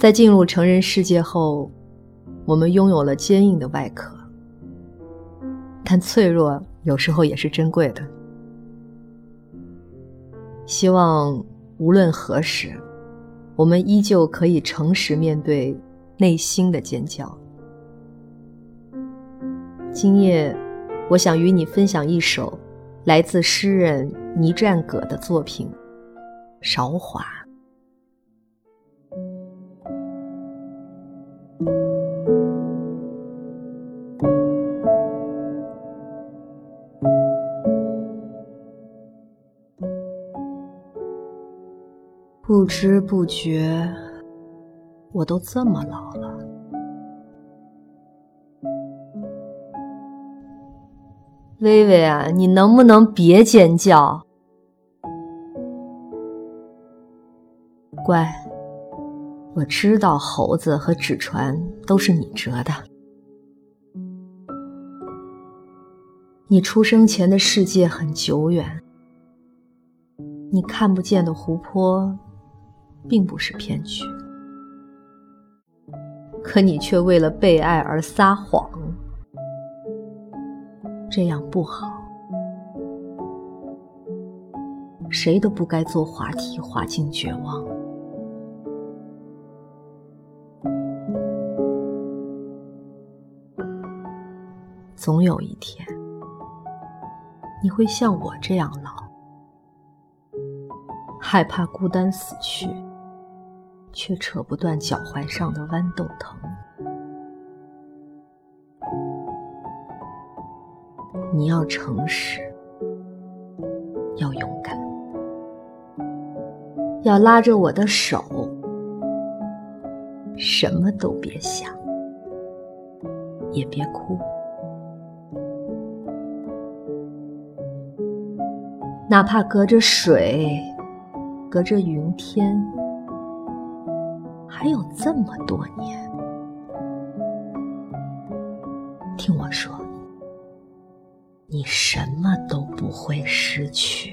在进入成人世界后，我们拥有了坚硬的外壳，但脆弱有时候也是珍贵的。希望无论何时，我们依旧可以诚实面对内心的尖叫。今夜，我想与你分享一首来自诗人倪占葛的作品《韶华》。不知不觉，我都这么老了。微微啊，你能不能别尖叫？乖，我知道猴子和纸船都是你折的。你出生前的世界很久远，你看不见的湖泊，并不是骗局，可你却为了被爱而撒谎。这样不好，谁都不该坐滑梯滑进绝望。总有一天，你会像我这样老，害怕孤单死去，却扯不断脚踝上的豌豆藤。你要诚实，要勇敢，要拉着我的手，什么都别想，也别哭，哪怕隔着水，隔着云天，还有这么多年，听我说。你什么都不会失去。